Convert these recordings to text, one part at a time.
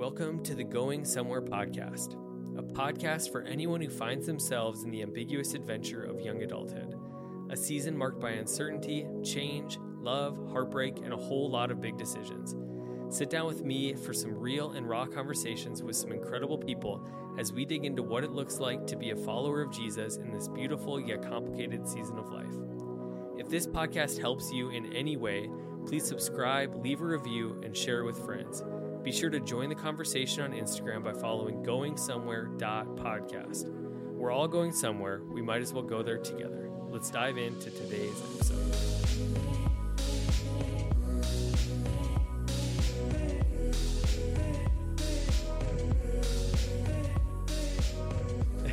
Welcome to the Going Somewhere podcast, a podcast for anyone who finds themselves in the ambiguous adventure of young adulthood. A season marked by uncertainty, change, love, heartbreak, and a whole lot of big decisions. Sit down with me for some real and raw conversations with some incredible people as we dig into what it looks like to be a follower of Jesus in this beautiful yet complicated season of life. If this podcast helps you in any way, please subscribe, leave a review, and share it with friends. Be sure to join the conversation on Instagram by following goingsomewhere.podcast. We're all going somewhere. We might as well go there together. Let's dive into today's episode.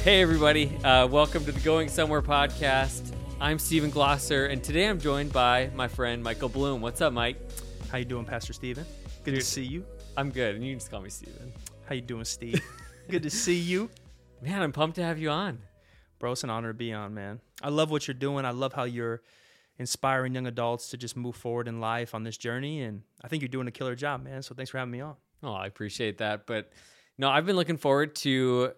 Hey, everybody. Uh, welcome to the Going Somewhere podcast. I'm Stephen Glosser, and today I'm joined by my friend Michael Bloom. What's up, Mike? How you doing, Pastor Stephen? Good Dude. to see you. I'm good, and you can just call me Steven. How you doing, Steve? Good to see you. Man, I'm pumped to have you on. Bro, it's an honor to be on, man. I love what you're doing. I love how you're inspiring young adults to just move forward in life on this journey. And I think you're doing a killer job, man. So thanks for having me on. Oh, I appreciate that. But no, I've been looking forward to.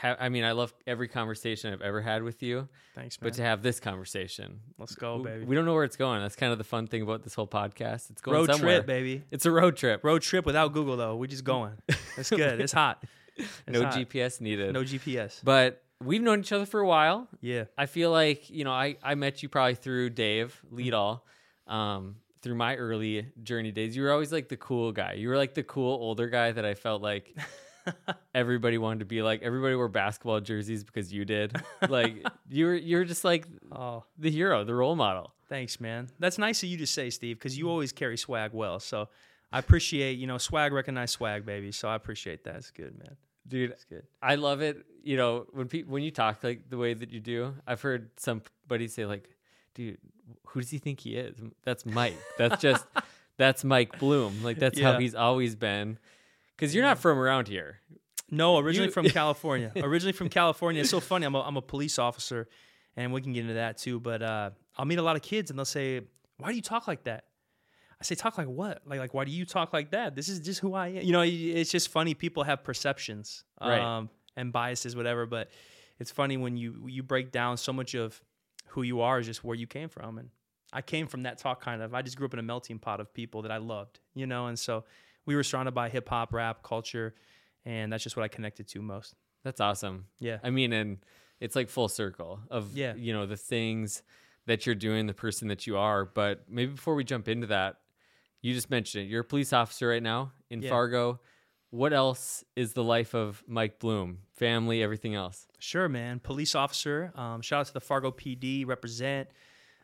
Ha- I mean, I love every conversation I've ever had with you, Thanks, man. but to have this conversation, Let's go, baby. We don't know where it's going. That's kind of the fun thing about this whole podcast. It's going Road somewhere. trip, baby. It's a road trip. Road trip without Google, though. We're just going. It's good. It's hot. It's no hot. GPS needed. No GPS. But we've known each other for a while. Yeah. I feel like you know I I met you probably through Dave Leadall, um, through my early journey days. You were always like the cool guy. You were like the cool older guy that I felt like everybody wanted to be like. Everybody wore basketball jerseys because you did. Like you were you were just like Oh, the hero, the role model. thanks, man. That's nice of you to say, Steve, because you always carry swag well. So I appreciate, you know, swag recognize swag, baby. So I appreciate that. It's good, man. Dude, It's good. I love it. You know, when people when you talk like the way that you do, I've heard somebody say like, "Dude, who does he think he is?" That's Mike. That's just that's Mike Bloom. Like that's how he's always been. Cuz you're not from around here. No, originally You- from California. originally from California. It's so funny. I'm a, I'm a police officer, and we can get into that too. But uh, I'll meet a lot of kids, and they'll say, "Why do you talk like that?" I say, "Talk like what? Like like why do you talk like that? This is just who I am." You know, it's just funny. People have perceptions, Right. um, and biases, whatever. But it's funny when you you break down so much of who you are is just where you came from, and I came from that talk kind of. I just grew up in a melting pot of people that I loved, you know, and so we were surrounded by hip hop, rap culture, and that's just what I connected to most. That's awesome. Yeah. I mean, and it's like full circle of Yeah. you know the things that you're doing, the person that you are. But maybe before we jump into that, you just mentioned it. You're a police officer right now in Yeah. Fargo. What else is the life of Mike Bloom? Family, everything else. Sure, man. Police officer. Um, shout out to the Fargo PD. Represent.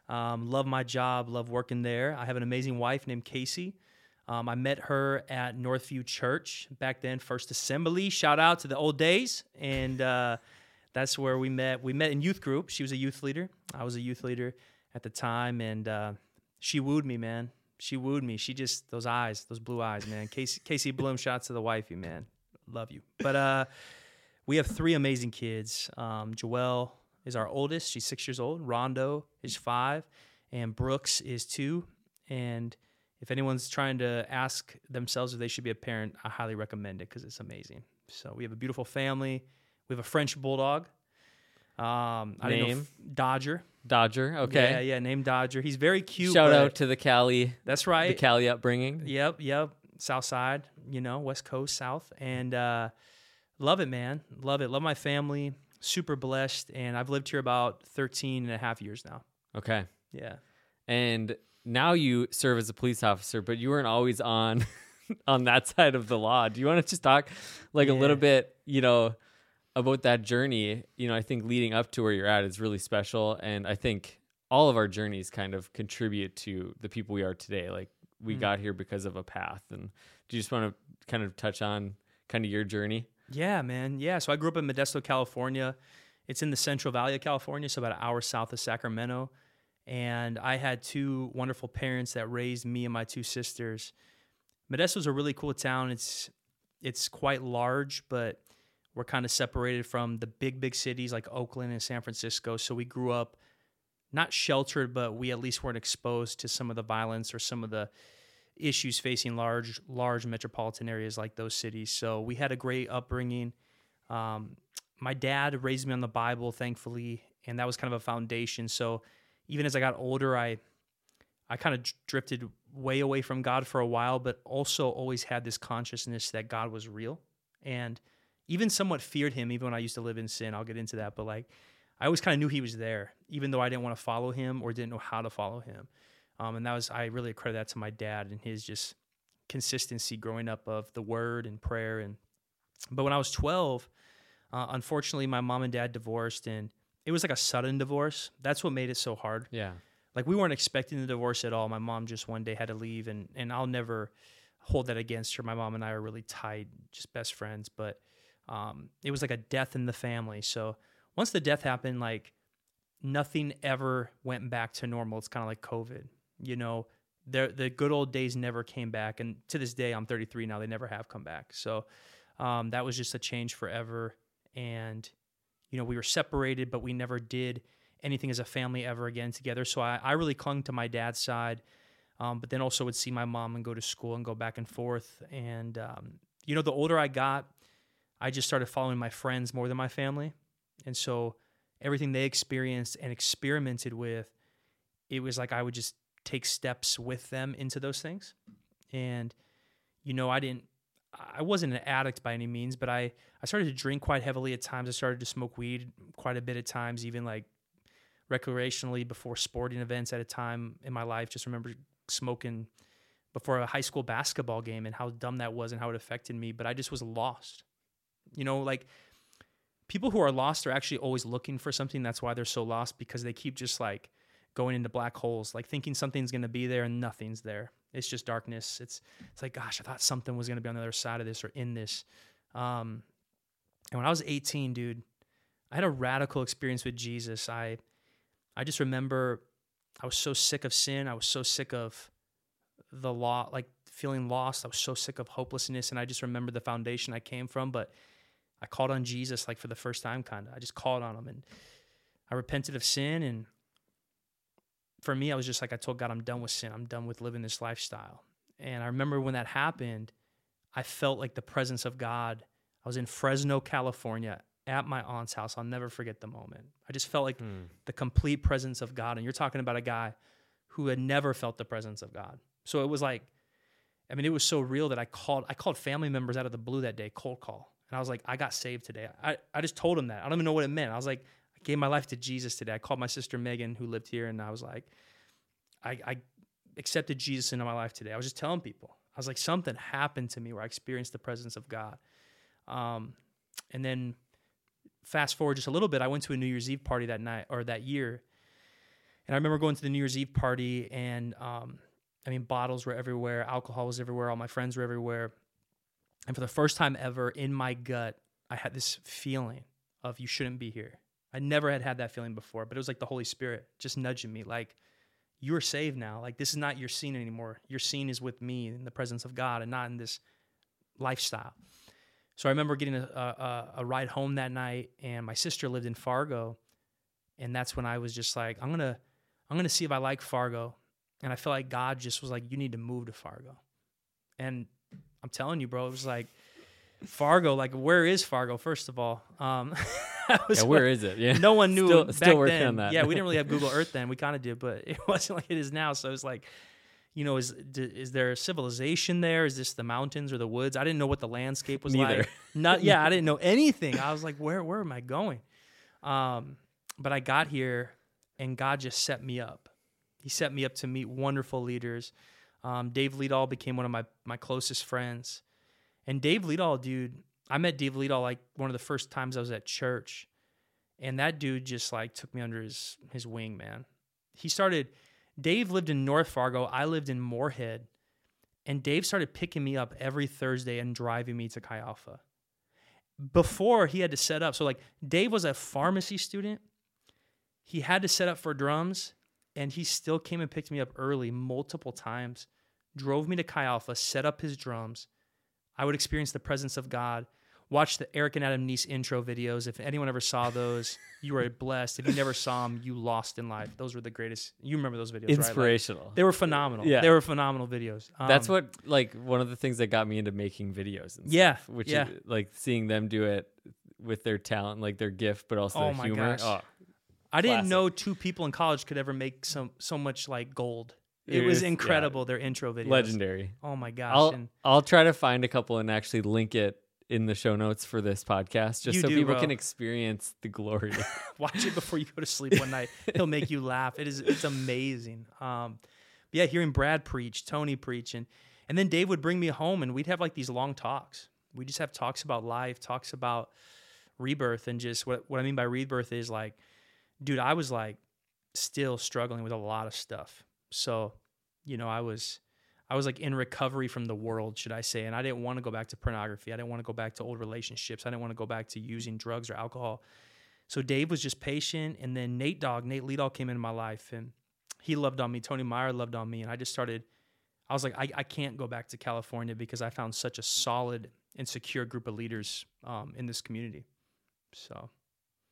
Um, love my job. Love working there. I have an amazing wife named Casey. Um, I met her at Northview Church back then, First Assembly. Shout out to the old days, and uh, that's where we met. We met in youth group. She was a youth leader. I was a youth leader at the time, and uh, she wooed me, man. She wooed me. She just those eyes, those blue eyes, man. Casey, Casey Bloom. Shout out to the wifey, man. Love you. But uh, we have three amazing kids. Um, Joelle is our oldest. She's six years old. Rondo is five, and Brooks is two. And if anyone's trying to ask themselves if they should be a parent, I highly recommend it because it's amazing. So we have a beautiful family. We have a French bulldog. Um, I Name? if- Dodger. Dodger. Okay. Yeah, yeah, Name Dodger. He's very cute. Shout out to the Cali, That's right. the. Cali upbringing. Yep, yep. South side, you know, West Coast, South. And uh, love it, man. Love it. Love my family. Super blessed. And I've lived here about 13 and a half years now. Okay. Yeah. And now you serve as a police officer, but you weren't always on on that side of the law. Do you want to just talk like a little bit, you know, about that journey? You know, I think leading up to where you're at is really special, and I think all of our journeys kind of contribute to the people we are today. Like we Mm. got here because of a path. And do you just want to kind of touch on kind of your journey? Yeah, man. Yeah. So I grew up in Modesto, California. It's in the Central Valley of California, so about an hour south of Sacramento. And I had two wonderful parents that raised me and my two sisters. Modesto's a really cool town. It's it's quite large, but we're kind of separated from the big big cities like Oakland and San Francisco. So we grew up not sheltered, but we at least weren't exposed to some of the violence or some of the issues facing large large metropolitan areas like those cities. So we had a great upbringing. Um, my dad raised me on the Bible, thankfully, and that was kind of a foundation. So even as I got older, I I kind of drifted way away from God for a while, but also always had this consciousness that God was real and even somewhat feared him even when I used to live in sin. I'll get into that, but like I always kind of knew he was there, even though I didn't want to follow him or didn't know how to follow him. Um, and that was I really credit that to my dad and his just consistency growing up of the word and prayer and but when I was 12, uh, unfortunately my mom and dad divorced and it was like a sudden divorce. That's what made it so hard. Yeah. Like we weren't expecting the divorce at all. My mom just one day had to leave and and I'll never hold that against her. My mom and I are really tight, just best friends, but um, it was like a death in the family. So once the death happened, like nothing ever went back to normal. It's kind of like COVID, you know, the the good old days never came back. And to this day, I'm 33 now. They never have come back. So um, that was just a change forever. And you know, we were separated, but we never did anything as a family ever again together. So I, I really clung to my dad's side, um, but then also would see my mom and go to school and go back and forth. And um, you know, the older I got, I just started following my friends more than my family, and so everything they experienced and experimented with, it was like I would just take steps with them into those things. And you know, I didn't I wasn't an addict by any means, but I I started to drink quite heavily at times. I started to smoke weed quite a bit at times, even like recreationally before sporting events at a time in my life. Just remember smoking before a high school basketball game and how dumb that was and how it affected me. But I just was lost. You know, like people who are lost are actually always looking for something. That's why they're so lost because they keep just like going into black holes, like thinking something's going to be there and nothing's there. It's just darkness. It's it's like, gosh, I thought something was going to be on the other side of this or in this. Um, and when I was 18, dude, I had a radical experience with Jesus. I I just remember I was so sick of sin. I was so sick of the law, like feeling lost. I was so sick of hopelessness, and I just remember the foundation I came from. But I called on Jesus like for the first time, kind of. I just called on him, and I repented of sin and for me, I was just like, I told God, I'm done with sin. I'm done with living this lifestyle. And I remember when that happened, I felt like the presence of God. I was in Fresno, California at my aunt's house. I'll never forget the moment. I just felt like mm. the complete presence of God. And you're talking about a guy who had never felt the presence of God. So it was like, I mean, it was so real that I called, I called family members out of the blue that day, cold call. And I was like, I got saved today. I, I just told him that. I don't even know what it meant. I was like, gave my life to Jesus today. I called my sister Megan, who lived here, and I was like, I, I accepted Jesus into my life today. I was just telling people. I was like, something happened to me where I experienced the presence of God. Um, and then fast forward just a little bit, I went to a New Year's Eve party that night or that year. And I remember going to the New Year's Eve party, and um, I mean, bottles were everywhere, alcohol was everywhere, all my friends were everywhere. And for the first time ever in my gut, I had this feeling of you shouldn't be here. I never had had that feeling before, but it was like the Holy Spirit just nudging me, like, you're saved now. Like, this is not your scene anymore. Your scene is with me in the presence of God and not in this lifestyle. So I remember getting a, a, a ride home that night, and my sister lived in Fargo, and that's when I was just like, I'm gonna, I'm gonna see if I like Fargo, and I feel like God just was like, you need to move to Fargo, and I'm telling you, bro, it was like Fargo, like where is Fargo? First of all, um, yeah, where is it? Yeah, no one knew. Still, back still working then. on that. yeah, we didn't really have Google Earth then. We kind of did, but it wasn't like it is now. So it's like, you know, is is there a civilization there? Is this the mountains or the woods? I didn't know what the landscape was Neither. like. Not yeah, I didn't know anything. I was like, where where am I going? Um, but I got here, and God just set me up. He set me up to meet wonderful leaders. Um, Dave Leadall became one of my my closest friends. And Dave Leadall, dude, I met Dave Leadall like one of the first times I was at church. And that dude just like took me under his his wing, man. He started Dave lived in North Fargo, I lived in Moorhead. And Dave started picking me up every Thursday and driving me to Chi Alpha. Before he had to set up. So like Dave was a pharmacy student. He had to set up for drums and he still came and picked me up early multiple times, drove me to Chi Alpha, set up his drums, I would experience the presence of God. Watch the Eric and Adam Neese intro videos. If anyone ever saw those, you were blessed. If you never saw them, you lost in life. Those were the greatest. You remember those videos, Inspirational. Right? Like, they were phenomenal. Yeah. They were phenomenal videos. Um, That's what, like, one of the things that got me into making videos. yeah. Stuff, which yeah. Is, like, seeing them do it with their talent, like their gift, but also oh humor. Oh, I didn't know two people in college could ever make so so much like gold. It, was incredible. Yeah. Their intro videos, legendary. Oh my gosh! I'll, and, I'll try to find a couple and actually link it in the show notes for this podcast, just so do, people bro. can experience the glory. Watch it before you go to sleep one night. He'll make you laugh. It is it's amazing. Um, yeah, hearing Brad preach, Tony preach, and and then Dave would bring me home, and we'd have like these long talks. We just have talks about life, talks about rebirth, and just what what I mean by rebirth is like, dude, I was like still struggling with a lot of stuff. So, you know, I was I was like in recovery from the world, should I say. And I didn't want to go back to pornography. I didn't want to go back to old relationships. I didn't want to go back to using drugs or alcohol. So Dave was just patient. And then Nate Dogg, Nate Leadall came into my life and he loved on me. Tony Meyer loved on me. And I just started, I was like, I, I can't go back to California because I found such a solid and secure group of leaders um, in this community. So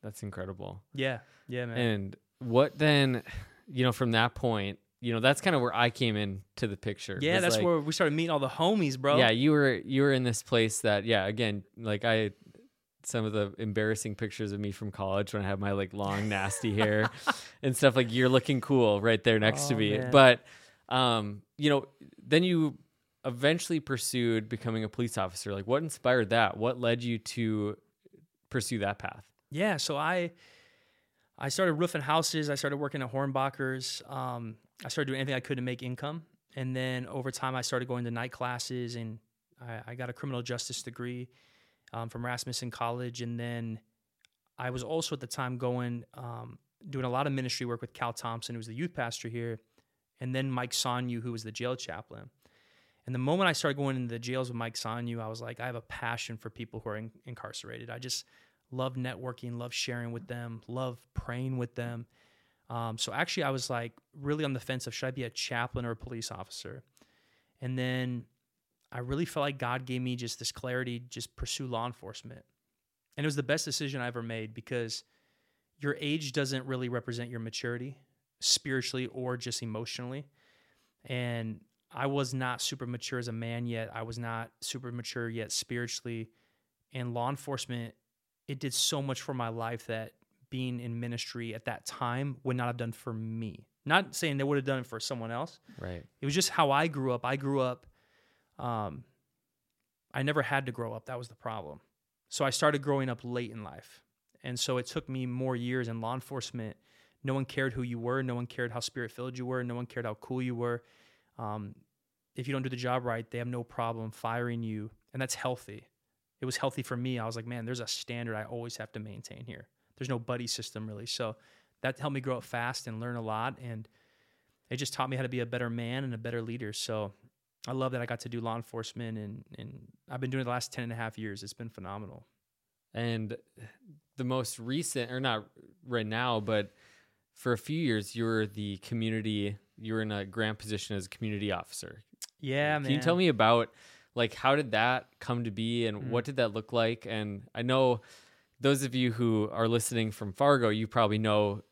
that's incredible. Yeah. Yeah, man. And what then, you know, from that point, you know that's kind of where I came in to the picture. Yeah, that's like, where we started meeting all the homies, bro. Yeah, you were you were in this place that yeah, again, like I some of the embarrassing pictures of me from college when I have my like long nasty hair and stuff like you're looking cool right there next oh, to me. Man. But um, you know, then you eventually pursued becoming a police officer. Like what inspired that? What led you to pursue that path? Yeah, so I I started roofing houses. I started working at Hornbachers. Um, I started doing anything I could to make income. And then over time, I started going to night classes and I, I got a criminal justice degree um, from Rasmussen College. And then I was also at the time going, um, doing a lot of ministry work with Cal Thompson, who was the youth pastor here, and then Mike Sonyu, who was the jail chaplain. And the moment I started going into the jails with Mike Sonyu, I was like, I have a passion for people who are in- incarcerated. I just love networking, love sharing with them, love praying with them. Um, so actually, I was like really on the fence of should I be a chaplain or a police officer? And then I really felt like God gave me just this clarity, just pursue law enforcement. And it was the best decision I ever made because your age doesn't really represent your maturity spiritually or just emotionally. And I was not super mature as a man yet. I was not super mature yet spiritually. And law enforcement, it did so much for my life that being in ministry at that time would not have done for me. Not saying they would have done it for someone else. Right. It was just how I grew up. I grew up um I never had to grow up. That was the problem. So I started growing up late in life. And so it took me more years in law enforcement. No one cared who you were. No one cared how spirit filled you were. No one cared how cool you were. Um, if you don't do the job right, they have no problem firing you. And that's healthy. It was healthy for me. I was like, man, there's a standard I always have to maintain here there's no buddy system really. So that helped me grow up fast and learn a lot. And it just taught me how to be a better man and a better leader. So I love that I got to do law enforcement and, and I've been doing it the last 10 and a half years. It's been phenomenal. And the most recent, or not right now, but for a few years, you were the community, you were in a grant position as a community officer. Yeah, Can man. you tell me about like how did that come to be and mm. what did that look like? And I know those of you who are listening from Fargo, you probably know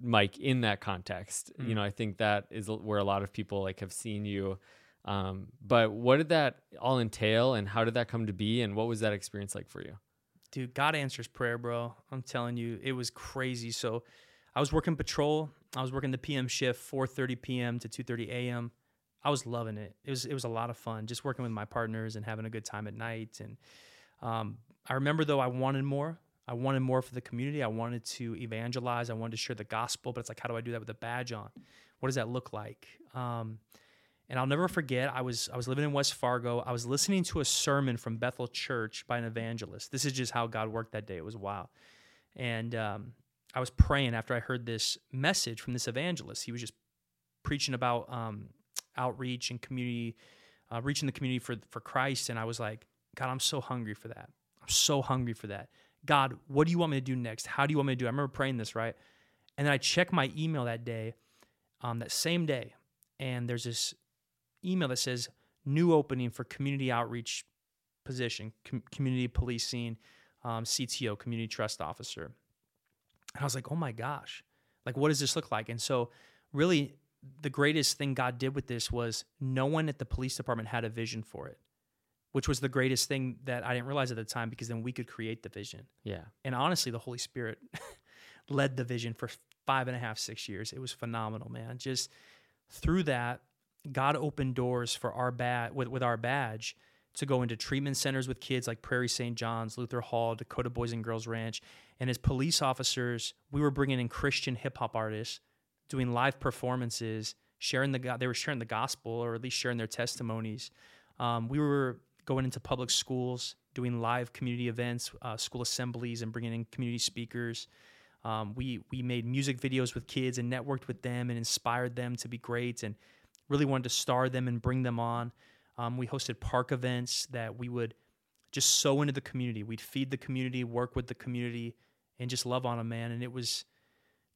Mike in that context. Mm. You know, I think that is where a lot of people like have seen you. Um, but what did that all entail and how did that come to be and what was that experience like for you? Dude, God answers prayer, bro. I'm telling you, it was crazy. So I was working patrol. I was working the PM shift, 4:30 p.m. to 2:30 a.m. I was loving it. It was it was a lot of fun, just working with my partners and having a good time at night. And um, I remember though, I wanted more. I wanted more for the community. I wanted to evangelize. I wanted to share the gospel, but it's like, how do I do that with a badge on? What does that look like? Um, and I'll never forget. I was I was living in West Fargo. I was listening to a sermon from Bethel Church by an evangelist. This is just how God worked that day. It was wild. And um, I was praying after I heard this message from this evangelist. He was just preaching about um, outreach and community, uh, reaching the community for for Christ. And I was like, God, I'm so hungry for that. I'm so hungry for that. God, what do you want me to do next? How do you want me to do? I remember praying this, right? And then I check my email that day, um, that same day, and there's this email that says new opening for community outreach position, com- community policing, um, CTO, community trust officer. And I was like, oh my gosh, like what does this look like? And so, really, the greatest thing God did with this was no one at the police department had a vision for it, which was the greatest thing that I didn't realize at the time because then we could create the vision. Yeah. And honestly, the Holy Spirit led the vision for five and a half, six years. It was phenomenal, man. Just through that, God opened doors for our bad with, with our badge to go into treatment centers with kids like Prairie St. John's, Luther Hall, Dakota Boys and Girls Ranch. And as police officers, we were bringing in Christian hip hop artists doing live performances, sharing the they were sharing the gospel or at least sharing their testimonies. Um, we were going into public schools, doing live community events, uh, school assemblies, and bringing in community speakers. Um, we we made music videos with kids and networked with them and inspired them to be great and really wanted to star them and bring them on. Um, we hosted park events that we would just sow into the community. We'd feed the community, work with the community, and just love on them, man. And it was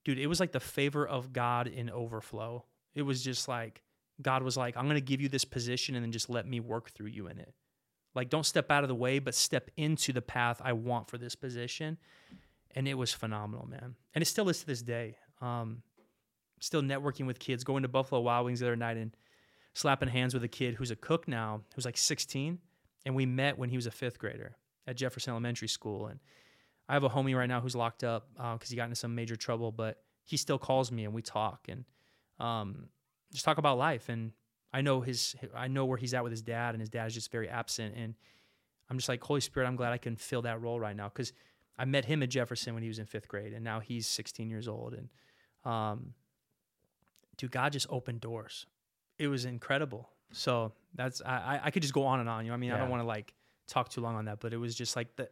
dude, it was like the favor of God in overflow. It was just like God was like, I'm going to give you this position and then just let me work through you in it. Like, don't step out of the way, but step into the path I want for this position. And it was phenomenal, man. And it still is to this day. Um, still networking with kids, going to Buffalo Wild Wings the other night and slapping hands with a kid who's a cook now, who's like 16. And we met when he was a fifth grader at Jefferson Elementary School. And I have a homie right now who's locked up because uh, he got into some major trouble, but he still calls me and we talk and um, just talk about life. And I know his, I know where he's at with his dad, and his dad is just very absent. And I'm just like, Holy Spirit, I'm glad I can fill that role right now because I met him at Jefferson when he was in fifth grade, and now he's 16 years old. And um, dude, God just opened doors. It was incredible. So that's I I could just go on and on. You know, I mean, yeah. I don't want to like talk too long on that, but it was just like the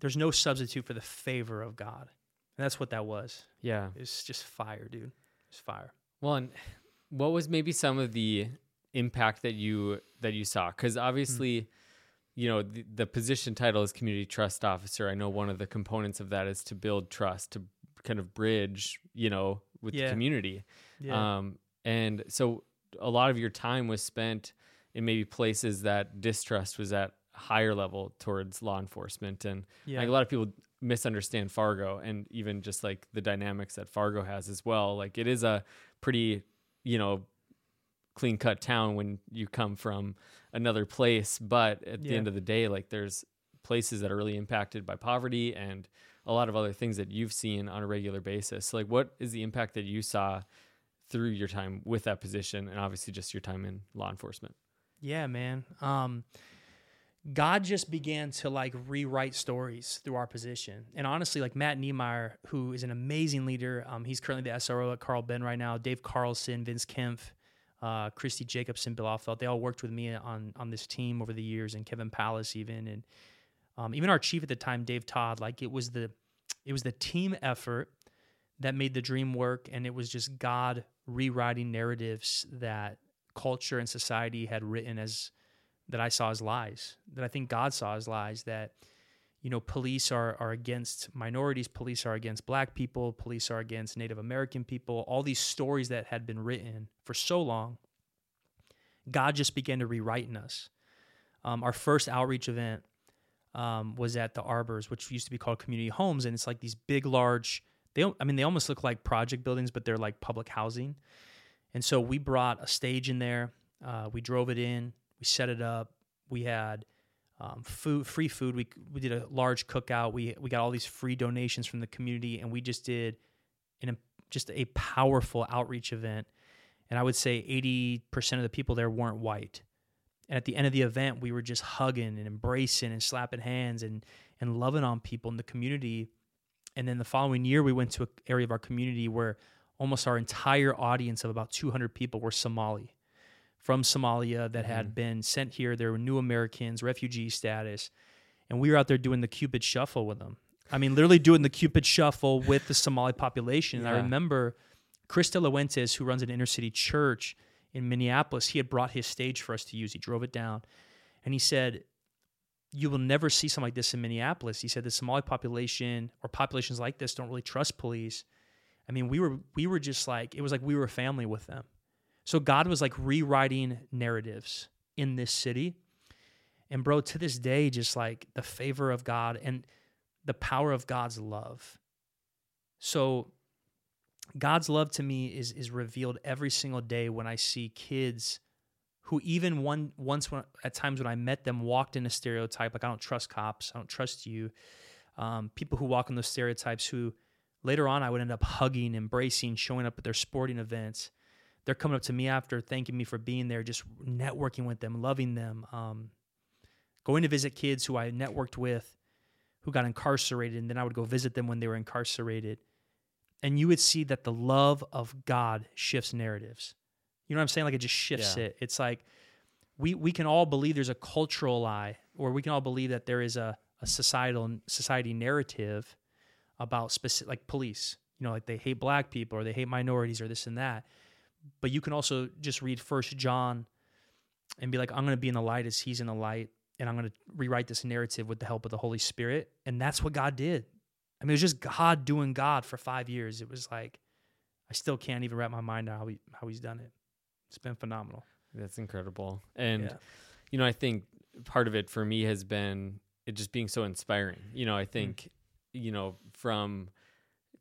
there's no substitute for the favor of God. And that's what that was. Yeah. It's just fire, dude. It's fire. Well, and what was maybe some of the impact that you that you saw? Because obviously, mm. you know, the, the position title is community trust officer. I know one of the components of that is to build trust, to kind of bridge, you know, with yeah. the community. Yeah. Um, and so a lot of your time was spent in maybe places that distrust was at higher level towards law enforcement and yeah. like a lot of people misunderstand Fargo and even just like the dynamics that Fargo has as well like it is a pretty you know clean cut town when you come from another place but at yeah. the end of the day like there's places that are really impacted by poverty and a lot of other things that you've seen on a regular basis. So like what is the impact that you saw through your time with that position and obviously just your time in law enforcement? Yeah man. Um God just began to like rewrite stories through our position. And honestly, like Matt Niemeyer, who is an amazing leader, um, he's currently the SRO at Carl Ben right now. Dave Carlson, Vince Kempf, uh, Christy Jacobson, Bill Offeld, they all worked with me on on this team over the years, and Kevin Palace even, and um, even our chief at the time, Dave Todd. Like it was the it was the team effort that made the dream work, and it was just God rewriting narratives that culture and society had written as that I saw as lies, that I think God saw as lies, that, you know, police are, are against minorities, police are against black people, police are against Native American people, all these stories that had been written for so long, God just began to rewrite in us. Um, our first outreach event um, was at the Arbors, which used to be called Community Homes, and it's like these big, large. They, I mean, they almost look like project buildings, but they're like public housing. And so we brought a stage in there. Uh, we drove it in. We set it up. We had um, food, free food. We we did a large cookout. We we got all these free donations from the community, and we just did an just a powerful outreach event. And I would say eighty percent of the people there weren't white. And at the end of the event, we were just hugging and embracing and slapping hands and and loving on people in the community. And then the following year, we went to an area of our community where almost our entire audience of about 200 people were Somali from Somalia that had mm-hmm. been sent here. They were new Americans, refugee status. And we were out there doing the Cupid shuffle with them. I mean, literally doing the Cupid shuffle with the Somali population. Yeah. And I remember Chris De Laurentiis, who runs an inner city church in Minneapolis, he had brought his stage for us to use. He drove it down. And he said, You will never see something like this in Minneapolis. He said the Somali population or populations like this don't really trust police. I mean, we were we were just like it was like we were a family with them. So God was like rewriting narratives in this city. And bro, to this day, just like the favor of God and the power of God's love. So God's love to me is is revealed every single day when I see kids who even one once when at times when I met them walked in a stereotype like I don't trust cops, I don't trust you. Um, people who walk in those stereotypes who later on I would end up hugging, embracing, showing up at their sporting events. They're coming up to me after thanking me for being there, just networking with them, loving them, um, going to visit kids who I networked with who got incarcerated, and then I would go visit them when they were incarcerated. And you would see that the love of God shifts narratives. You know what I'm saying? Like it just shifts Yeah. it. It's like we we can all believe there's a cultural lie, or we can all believe that there is a, a societal society narrative about specific like police. You know, like they hate black people or they hate minorities or this and that. But you can also just read First John and be like, I'm going to be in the light as He's in the light, and I'm going to rewrite this narrative with the help of the Holy Spirit. And that's what God did. I mean, it was just God doing God for five years. It was like I still can't even wrap my mind around how he how He's done it. It's been phenomenal. That's incredible. And Yeah. you know, I think part of it for me has been it just being so inspiring. You know, I mm. think you know from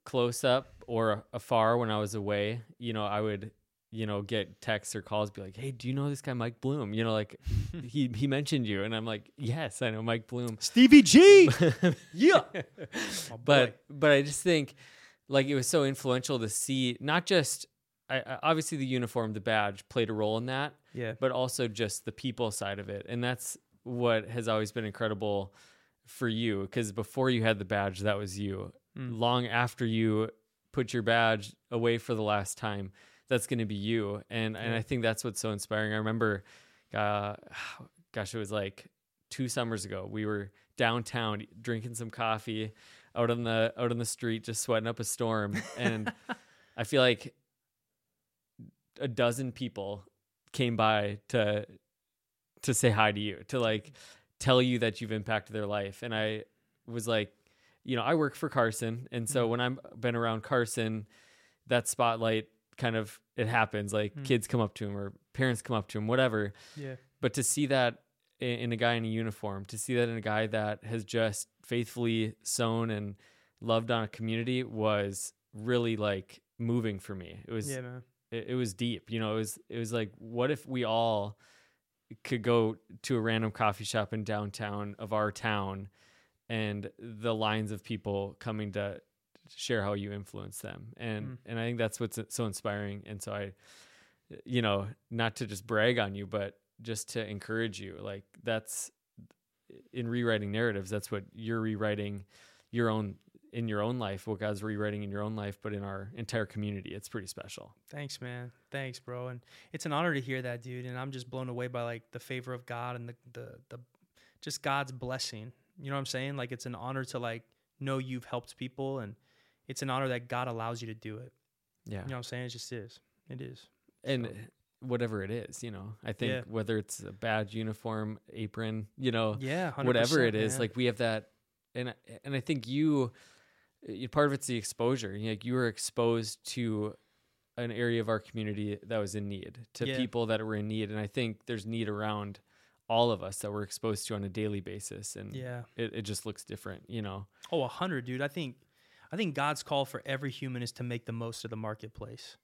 close up or afar when I was away, you know, I would you know get texts or calls be like, "Hey, do you know this guy Mike Bloom?" You know, like he he mentioned you and I'm like, "Yes, I know Mike Bloom." Stevie G. yeah. but but I just think like it was so influential to see not just I, I- obviously the uniform, the badge played a role in that, yeah. but also just the people side of it, and that's what has always been incredible for you because before you had the badge, that was you. Mm. Long after you put your badge away for the last time, that's going to be you, and and I think that's what's so inspiring. I remember, uh, gosh, it was like two summers ago. We were downtown drinking some coffee out on the out on the street, just sweating up a storm, and I feel like a dozen people came by to to say hi to you, to like tell you that you've impacted their life, and I was like, you know, I work for Carson, and so when I've been around Carson, that spotlight kind of it happens. Like Mm. kids come up to him or parents come up to him, whatever Yeah. but to see that i- in a guy in a uniform, to see that in a guy that has just faithfully sown and loved on a community was really like moving for me. It was Yeah, man. it, it was deep. You know, it was it was like what if we all could go to a random coffee shop in downtown of our town and the lines of people coming to share how you influence them. And Mm. and I think that's what's so inspiring. And so I you know, not to just brag on you, but just to encourage you. Like that's in rewriting narratives, that's what you're rewriting your own in your own life, what God's rewriting in your own life, but in our entire community. It's pretty special. Thanks, man. Thanks, bro. And it's an honor to hear that, dude. And I'm just blown away by like the favor of God and the the the just God's blessing. You know what I'm saying? Like it's an honor to like know you've helped people and it's an honor that God allows you to do it. Yeah. You know what I'm saying? It just is. It is. and So- whatever it is, you know, I think Yeah. whether it's a badge, uniform, apron, you know, Yeah, whatever it is, man. like we have that, and I- and I think you, you part of it's the exposure. You know, Like you were exposed to an area of our community that was in need, to Yeah. people that were in need, and I think there's need around all of us that we're exposed to on a daily basis, and Yeah. it, it just looks different, you know. Oh, a hundred, dude. I think, I think God's call for every human is to make the most of the marketplace,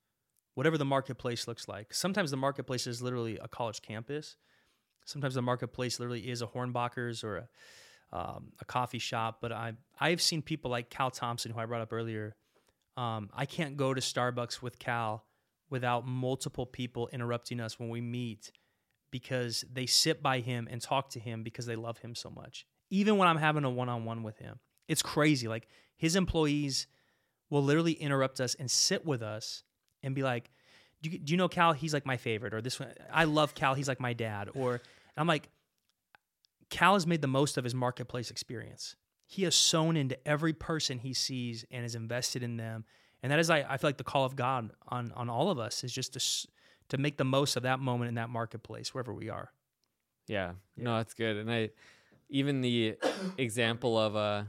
whatever the marketplace looks like. Sometimes the marketplace is literally a college campus. Sometimes the marketplace literally is a Hornbachers or a, um, a coffee shop. But I, I've seen people like Cal Thompson, who I brought up earlier. Um, I can't go to Starbucks with Cal without multiple people interrupting us when we meet because they sit by him and talk to him because they love him so much. Even when I'm having a one on one with him, it's crazy. Like his employees will literally interrupt us and sit with us and be like, do you, do you know Cal? He's like my favorite. Or this one, I love Cal. He's like my dad. Or I'm like, Cal has made the most of his marketplace experience. He has sown into every person he sees and is invested in them. And that is, I, I feel like the call of God on on all of us is just to to make the most of that moment in that marketplace wherever we are. Yeah. Yeah. No, that's good. And I even the example of uh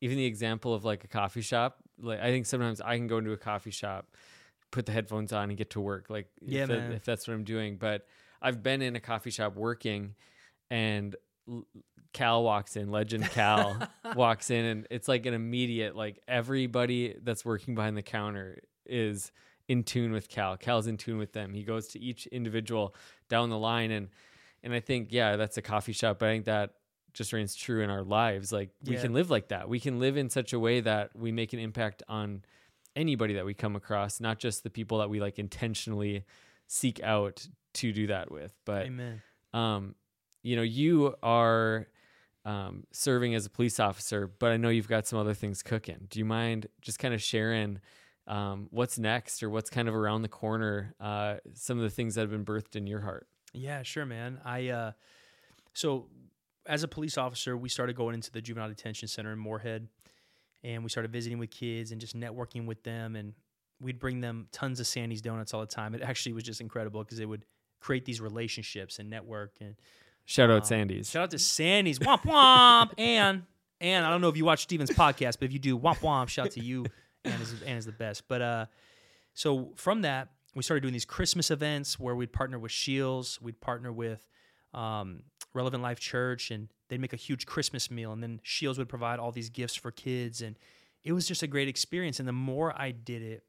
even the example of like a coffee shop, like I think sometimes I can go into a coffee shop, put the headphones on and get to work. Like Yeah, if, that- if that's what I'm doing. But I've been in a coffee shop working and L- Cal walks in, legend Cal walks in, and it's like an immediate like everybody that's working behind the counter is in tune with Cal. Cal's in tune with them. He goes to each individual down the line, and and I think yeah, that's a coffee shop. But I think that just reigns true in our lives. Like we Yeah. can live like that. We can live in such a way that we make an impact on anybody that we come across, not just the people that we like intentionally seek out to do that with. But Amen. um, you know, you are um, serving as a police officer, but I know you've got some other things cooking. Do you mind just kind of sharing um, what's next or what's kind of around the corner? Uh, some of the things that have been birthed in your heart. Yeah, sure, man. I uh, so as a police officer, we started going into the juvenile detention center in Moorhead, and we started visiting with kids and just networking with them, and we'd bring them tons of Sandy's donuts all the time. It actually was just incredible because it would create these relationships and network. And Shout out Um, Sandy's. shout out to Sandy's womp womp and and I don't know if you watch Steven's podcast, but if you do womp womp, shout out to you. And is and is the best. But uh, so from that, we started doing these Christmas events where we'd partner with Shields, we'd partner with um, Relevant Life Church, and they'd make a huge Christmas meal, and then Shields would provide all these gifts for kids, and it was just a great experience. And the more I did it,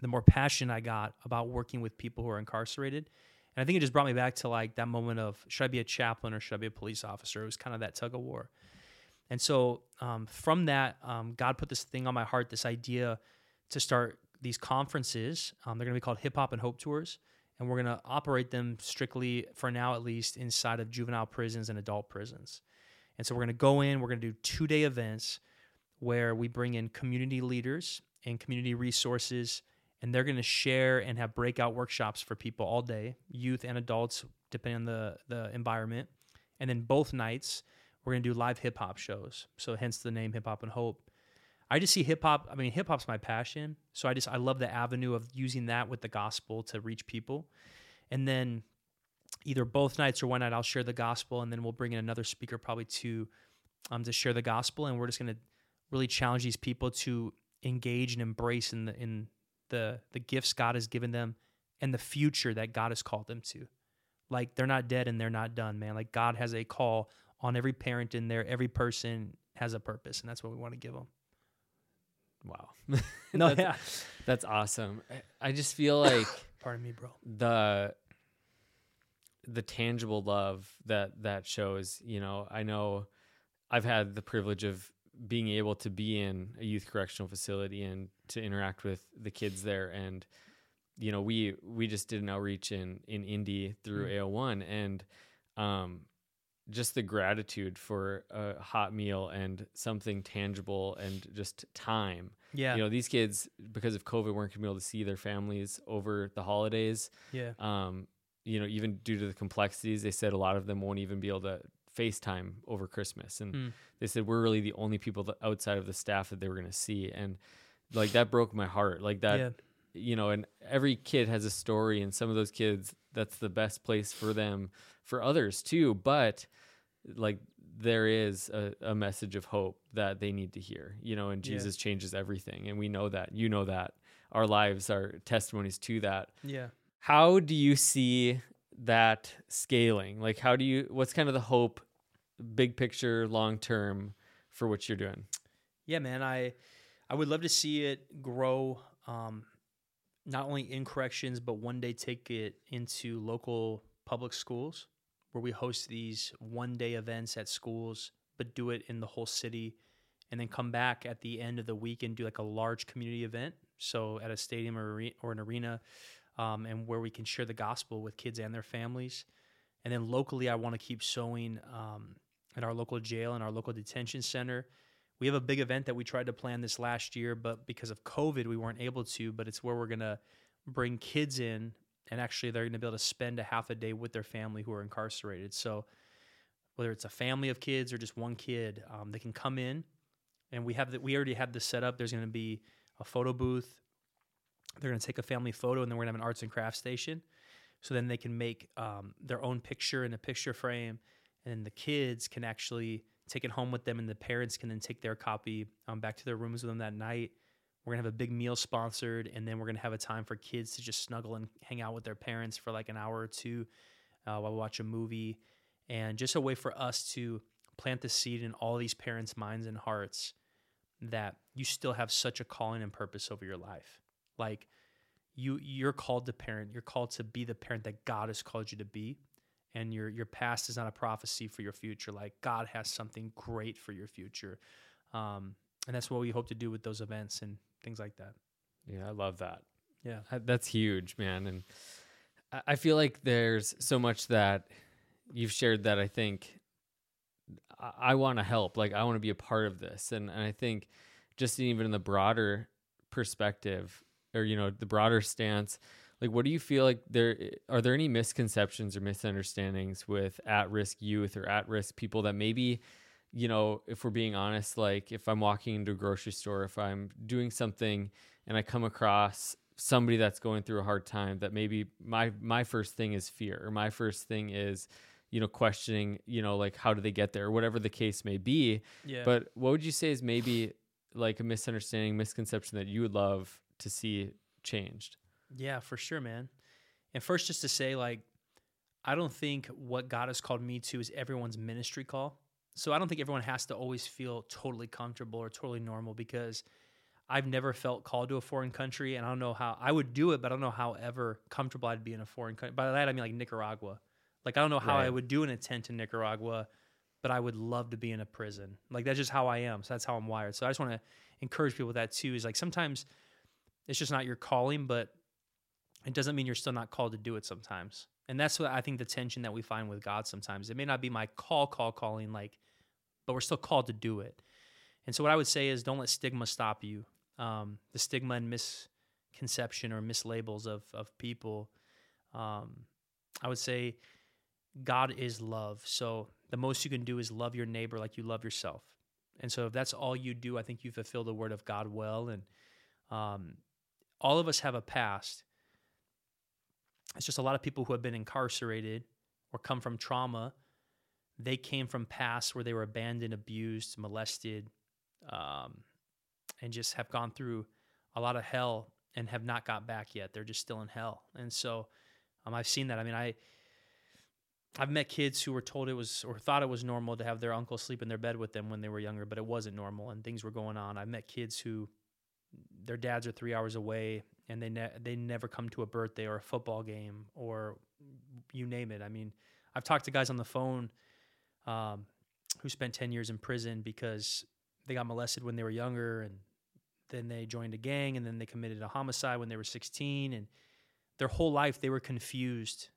the more passion I got about working with people who are incarcerated. And I think it just brought me back to like that moment of should I be a chaplain or should I be a police officer? It was kind of that tug of war. And so um, from that, um, God put this thing on my heart, this idea to start these conferences. Um, they're going to be called Hip Hop and Hope Tours. And we're going to operate them strictly, for now at least, inside of juvenile prisons and adult prisons. And so we're going to go in, we're going to do two day events where we bring in community leaders and community resources, and they're going to share and have breakout workshops for people all day, youth and adults, depending on the, the environment. And then both nights, we're going to do live hip hop shows. So, hence the name Hip Hop and Hope. I just see hip hop. I mean, hip hop's my passion. So I just I love the avenue of using that with the gospel to reach people. And then either both nights or one night I'll share the gospel, and then we'll bring in another speaker probably to um to share the gospel, and we're just gonna really challenge these people to engage and embrace in the in the the gifts God has given them and the future that God has called them to. Like they're not dead and they're not done, man. Like God has a call on every parent in there. Every person has a purpose, and that's what we want to give them. Wow. No, That's- yeah. That's awesome. I- just feel like Pardon me, bro. the the tangible love that that shows you know i know i've had the privilege of being able to be in a youth correctional facility and to interact with the kids there and you know we we just did an outreach in in indy through Mm. AO1 and um just the gratitude for a hot meal and something tangible and just time Yeah. you know these kids because of covid weren't going to be able to see their families over the holidays yeah. um, you know, even due to the complexities, they said a lot of them won't even be able to FaceTime over Christmas. And Mm. they said we're really the only people that outside of the staff that they were going to see. And like that broke my heart. Like that, yeah. you know, and every kid has a story, and some of those kids, that's the best place for them, for others too. But like, there is a, a message of hope that they need to hear, you know, and Yeah. Jesus changes everything. And we know that, you know, that our lives are testimonies to that Yeah. how do you see that scaling like how do you what's kind of the hope big picture long term for what you're doing Yeah, man. I I would love to see it grow. Um, not only in corrections, but one day take it into local public schools, where we host these one day events at schools, but do it in the whole city, and then come back at the end of the week and do like a large community event. So at a stadium or, or an arena, um, and where we can share the gospel with kids and their families. And then locally, I want to keep sowing um, at our local jail and our local detention center. We have a big event that we tried to plan this last year, but because of COVID, we weren't able to. But it's where we're going to bring kids in, and actually, they're going to be able to spend a half a day with their family who are incarcerated. So, whether it's a family of kids or just one kid, um, they can come in, and we have that. We already have this set up. There's going to be a photo booth. They're going to take a family photo, and then we're going to have an arts and crafts station. So then they can make um, their own picture in a picture frame, and the kids can actually take it home with them, and the parents can then take their copy um, back to their rooms with them that night. We're gonna have a big meal sponsored, and then we're gonna have a time for kids to just snuggle and hang out with their parents for like an hour or two uh, while we watch a movie. and just a way for us to plant the seed in all these parents' minds and hearts that you still have such a calling and purpose over your life. Like you you're called to parent, you're called to be the parent that God has called you to be. And your your past is not a prophecy for your future. Like God has something great for your future. Um, and that's what we hope to do with those events and things like that. Yeah, I love that. Yeah. That's huge, man. And I feel like there's so much that you've shared that I think I, I want to help. Like I want to be a part of this, and and I think just even in the broader perspective, or you know, the broader stance. Like, what do you feel like there are there any misconceptions or misunderstandings with at-risk youth or at-risk people that maybe you know, if we're being honest, like if I'm walking into a grocery store, if I'm doing something and I come across somebody that's going through a hard time, that maybe my my first thing is fear, or my first thing is you know, questioning, you know, like how do they get there, or whatever the case may be. Yeah. But what would you say is maybe like a misunderstanding, misconception that you would love to see changed? Yeah, for sure, man. And first, just to say, like, I don't think what God has called me to is everyone's ministry call. So I don't think everyone has to always feel totally comfortable or totally normal because I've never felt called to a foreign country, and I don't know how I would do it, but I don't know how ever comfortable I'd be in a foreign country. By that I mean like Nicaragua. Like I don't know how I would do in a tent in Nicaragua, but I would love to be in a prison. Like that's just how I am. So that's how I'm wired. So I just want to encourage people with that too. Is like sometimes it's just not your calling, but it doesn't mean you're still not called to do it sometimes. And that's what I think the tension that we find with God sometimes. It may not be my call, call, calling, like, but we're still called to do it. And so what I would say is don't let stigma stop you. Um, the stigma and misconception or mislabels of of people. Um, I would say God is love. So the most you can do is love your neighbor like you love yourself. And so if that's all you do, I think you fulfill the word of God well. And um, all of us have a past. It's just a lot of people who have been incarcerated or come from trauma. They came from pasts where they were abandoned, abused, molested, um, and just have gone through a lot of hell and have not got back yet. They're just still in hell. And so um, I've seen that. I mean, I I've met kids who were told it was or thought it was normal to have their uncle sleep in their bed with them when they were younger, but it wasn't normal and things were going on. I've met kids who their dads are three hours away and they ne- they never come to a birthday or a football game or you name it. I mean, I've talked to guys on the phone um, who spent ten years in prison because they got molested when they were younger and then they joined a gang and then they committed a homicide when they were 16 and their whole life they were confused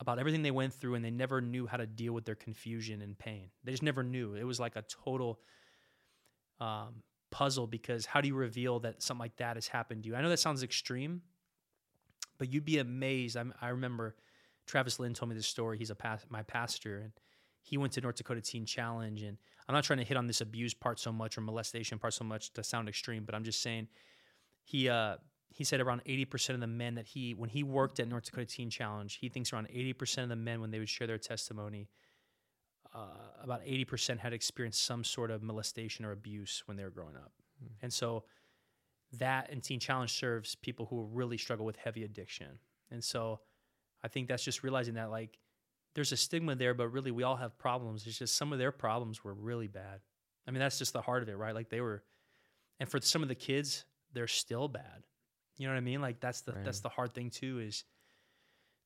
about everything they went through and they never knew how to deal with their confusion and pain. They just never knew. It was like a total um, puzzle because how do you reveal that something like that has happened to you? I know that sounds extreme, but you'd be amazed. I'm, I remember Travis Lynn told me this story. He's a past, my pastor, and he went to North Dakota Teen Challenge. And I'm not trying to hit on this abuse part so much or molestation part so much to sound extreme, but I'm just saying he uh, he said around 80% of the men that he when he worked at North Dakota Teen Challenge, he thinks around 80% of the men when they would share their testimony, uh, about 80% had experienced some sort of molestation or abuse when they were growing up. And so that and Teen Challenge serves people who really struggle with heavy addiction. And so I think that's just realizing that like there's a stigma there, but really we all have problems. It's just some of their problems were really bad. I mean, that's just the heart of it, right? Like they were, and for some of the kids, they're still bad. You know what I mean? Like that's the that's the hard thing too is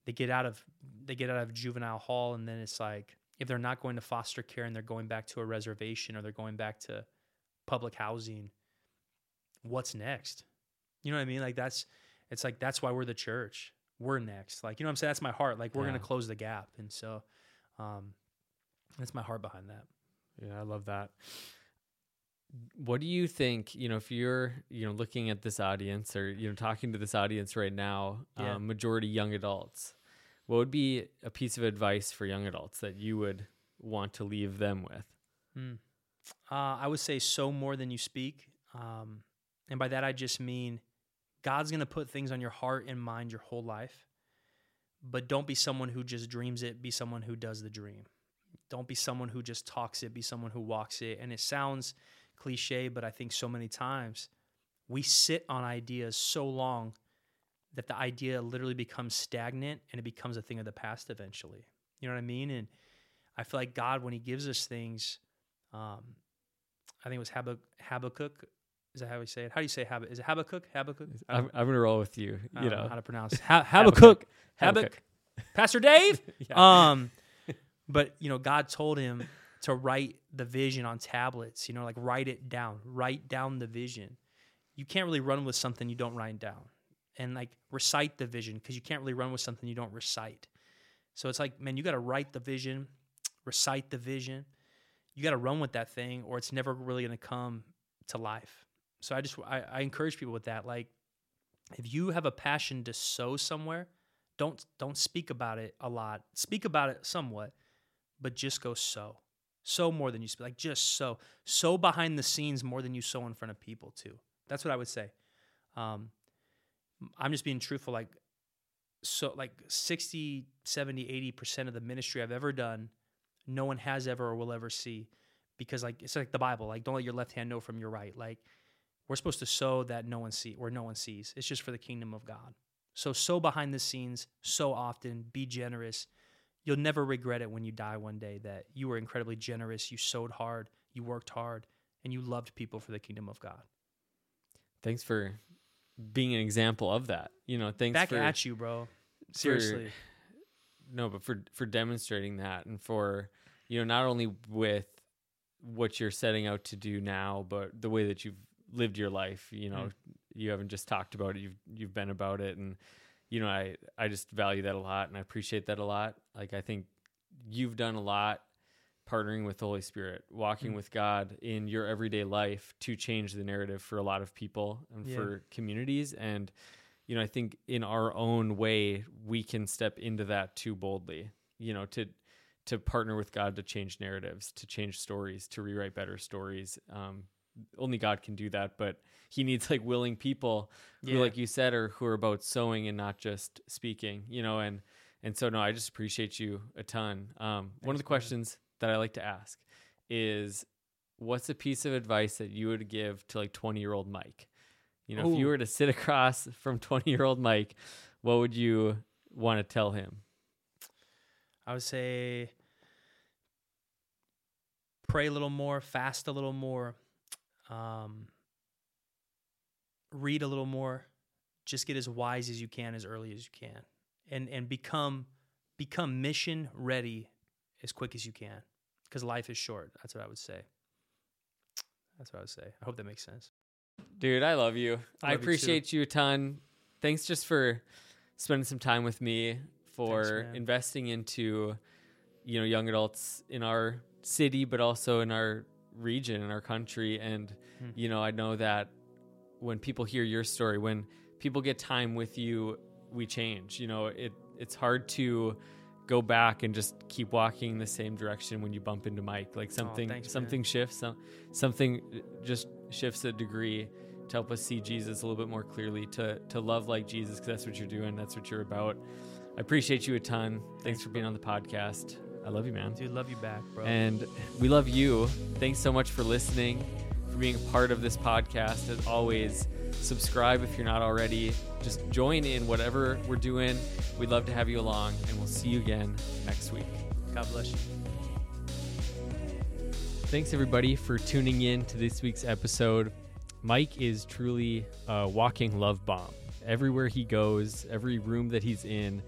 they get out of they get out of juvenile hall and then it's like if they're not going to foster care and they're going back to a reservation or they're going back to public housing, what's next? You know what I mean? Like that's it's like that's why we're the church. We're next. Like you know what I'm saying? That's my heart. Like we're Yeah. gonna close the gap. And sow um that's my heart behind that. Yeah, I love that. What do you think, you know, if you're, you know, looking at this audience or, you know, talking to this audience right now, Yeah. um, majority young adults, what would be a piece of advice for young adults that you would want to leave them with? Mm. Uh, I would say so more than you speak. Um, and by that, I just mean God's going to put things on your heart and mind your whole life. But don't be someone who just dreams it, be someone who does the dream. Don't be someone who just talks it, be someone who walks it. And it sounds cliche, but I think so many times we sit on ideas so long that the idea literally becomes stagnant and it becomes a thing of the past eventually. You know what I mean? And I feel like God, when He gives us things, um, I think it was Habak- Habakkuk. Is that how we say it? How do you say Habakkuk? Is it Habakkuk? Habakkuk? I'm, I'm gonna roll with you. I You don't know know, how to pronounce. Ha- Habakkuk. Habakkuk. Pastor Dave. Yeah. Um, but you know, God told him to write the vision on tablets. You know, like write it down. Write down the vision. You can't really run with something you don't write down, and like recite the vision because you can't really run with something you don't recite. So it's like, man, you got to write the vision, recite the vision. You got to run with that thing, or it's never really going to come to life. So I just I, I encourage people with that. Like, if you have a passion to sow somewhere, don't don't speak about it a lot. Speak about it somewhat, but just go sow. Sow more than you speak. Like just sow. Sow behind the scenes more than you sow in front of people too. That's what I would say. Um, I'm just being truthful. Like so like 60, 70, 80% of the ministry I've ever done, no one has ever or will ever see. Because like it's like the Bible, like don't let your left hand know from your right. Like we're supposed to sow that no one see where no one sees. It's just for the kingdom of God. So sow behind the scenes so often, be generous. You'll never regret it when you die one day that you were incredibly generous, you sowed hard, you worked hard, and you loved people for the kingdom of God. Thanks for being an example of that. You know, thanks Back for at you, bro. Seriously. no, but for for demonstrating that and for you know not only with what you're setting out to do now, but the way that you've lived your life. You know, Mm. you haven't just talked about it; you've you've been about it, and you know, I I just value that a lot, and I appreciate that a lot. Like I think you've done a lot partnering with the Holy Spirit, walking Mm. with God in your everyday life to change the narrative for a lot of people and Yeah. for communities and you know, I think in our own way we can step into that too boldly. You know, to to partner with God to change narratives, to change stories, to rewrite better stories. Um, only God can do that, but He needs like willing people who, Yeah. like you said, are who are about sowing and not just speaking. You know, and and so no, I just appreciate you a ton. Um, one of the questions that I like to ask is, what's a piece of advice that you would give to like twenty year old Mike? You know, if you were to sit across from 20 year old Mike, what would you want to tell him? I would say pray a little more, fast a little more, um, read a little more. Just get as wise as you can as early as you can, and and become become mission ready as quick as you can, because life is short. That's what I would say. That's what I would say. I hope that makes sense. Dude, I love you. I Love you appreciate you, a ton. Thanks just for spending some time with me, for man. investing into, you know, young adults in our city, but also in our region, in our country. And, Hmm. you know, I know that when people hear your story, when people get time with you, we change. You know, it it's hard to go back and just keep walking the same direction when you bump into Mike. Like something thanks, man. something shifts, some, something just shifts a degree to help us see Jesus a little bit more clearly, to to love like Jesus, because that's what you're doing, that's what you're about. I appreciate you a ton. Thanks, Thanks, for being on the podcast. I love you, man. Dude, love you back, bro. And we love you. Thanks so much for listening, for being a part of this podcast. As always, subscribe if you're not already. Just join in whatever we're doing. We'd love to have you along, and we'll see you again next week. God bless you. Thanks, everybody, for tuning in to this week's episode. Mike is truly a walking love bomb. Everywhere he goes, every room that he's in,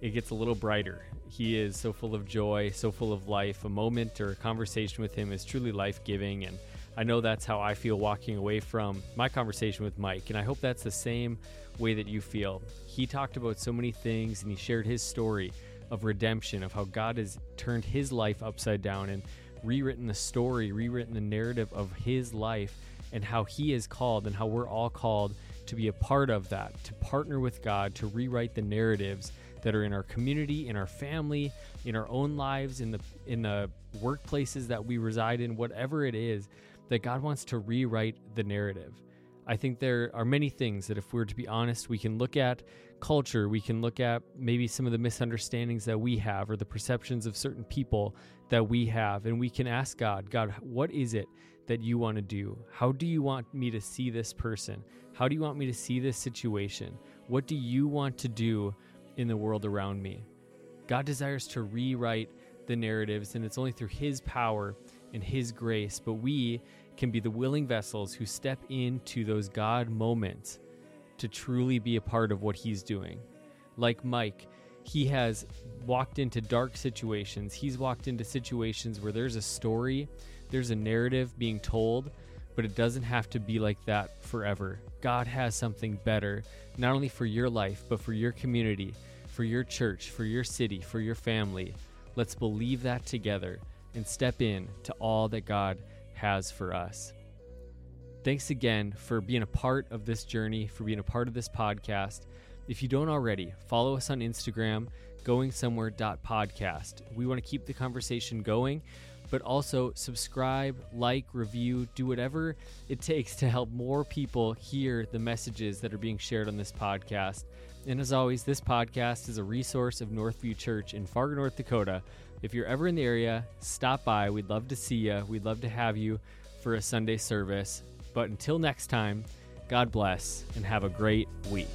it gets a little brighter. He is so full of joy, so full of life. A moment or a conversation with him is truly life giving. And I know that's how I feel walking away from my conversation with Mike. And I hope that's the same way that you feel. He talked about so many things and he shared his story of redemption, of how God has turned his life upside down and rewritten the story, rewritten the narrative of his life, and how he is called and how we're all called to be a part of that, to partner with God, to rewrite the narratives that are in our community, in our family, in our own lives, in the in the workplaces that we reside in, whatever it is, that God wants to rewrite the narrative. I think there are many things that if we're to be honest, we can look at culture, we can look at maybe some of the misunderstandings that we have or the perceptions of certain people that we have and we can ask God, God, what is it that you want to do? How do you want me to see this person? How do you want me to see this situation? What do you want to do in the world around me? God desires to rewrite the narratives, and it's only through His power and His grace. But we can be the willing vessels who step into those God moments to truly be a part of what He's doing. Like Mike, he has walked into dark situations. He's walked into situations where there's a story, there's a narrative being told, but it doesn't have to be like that forever. God has something better, not only for your life, but for your community, for your church, for your city, for your family. Let's believe that together and step in to all that God has for us. Thanks again for being a part of this journey, for being a part of this podcast. If you don't already, follow us on Instagram, goingsomewhere.podcast. We want to keep the conversation going, but also subscribe, like, review, do whatever it takes to help more people hear the messages that are being shared on this podcast. And as always, this podcast is a resource of Northview Church in Fargo, North Dakota. If you're ever in the area, stop by. We'd love to see you. We'd love to have you for a Sunday service. But until next time, God bless and have a great week.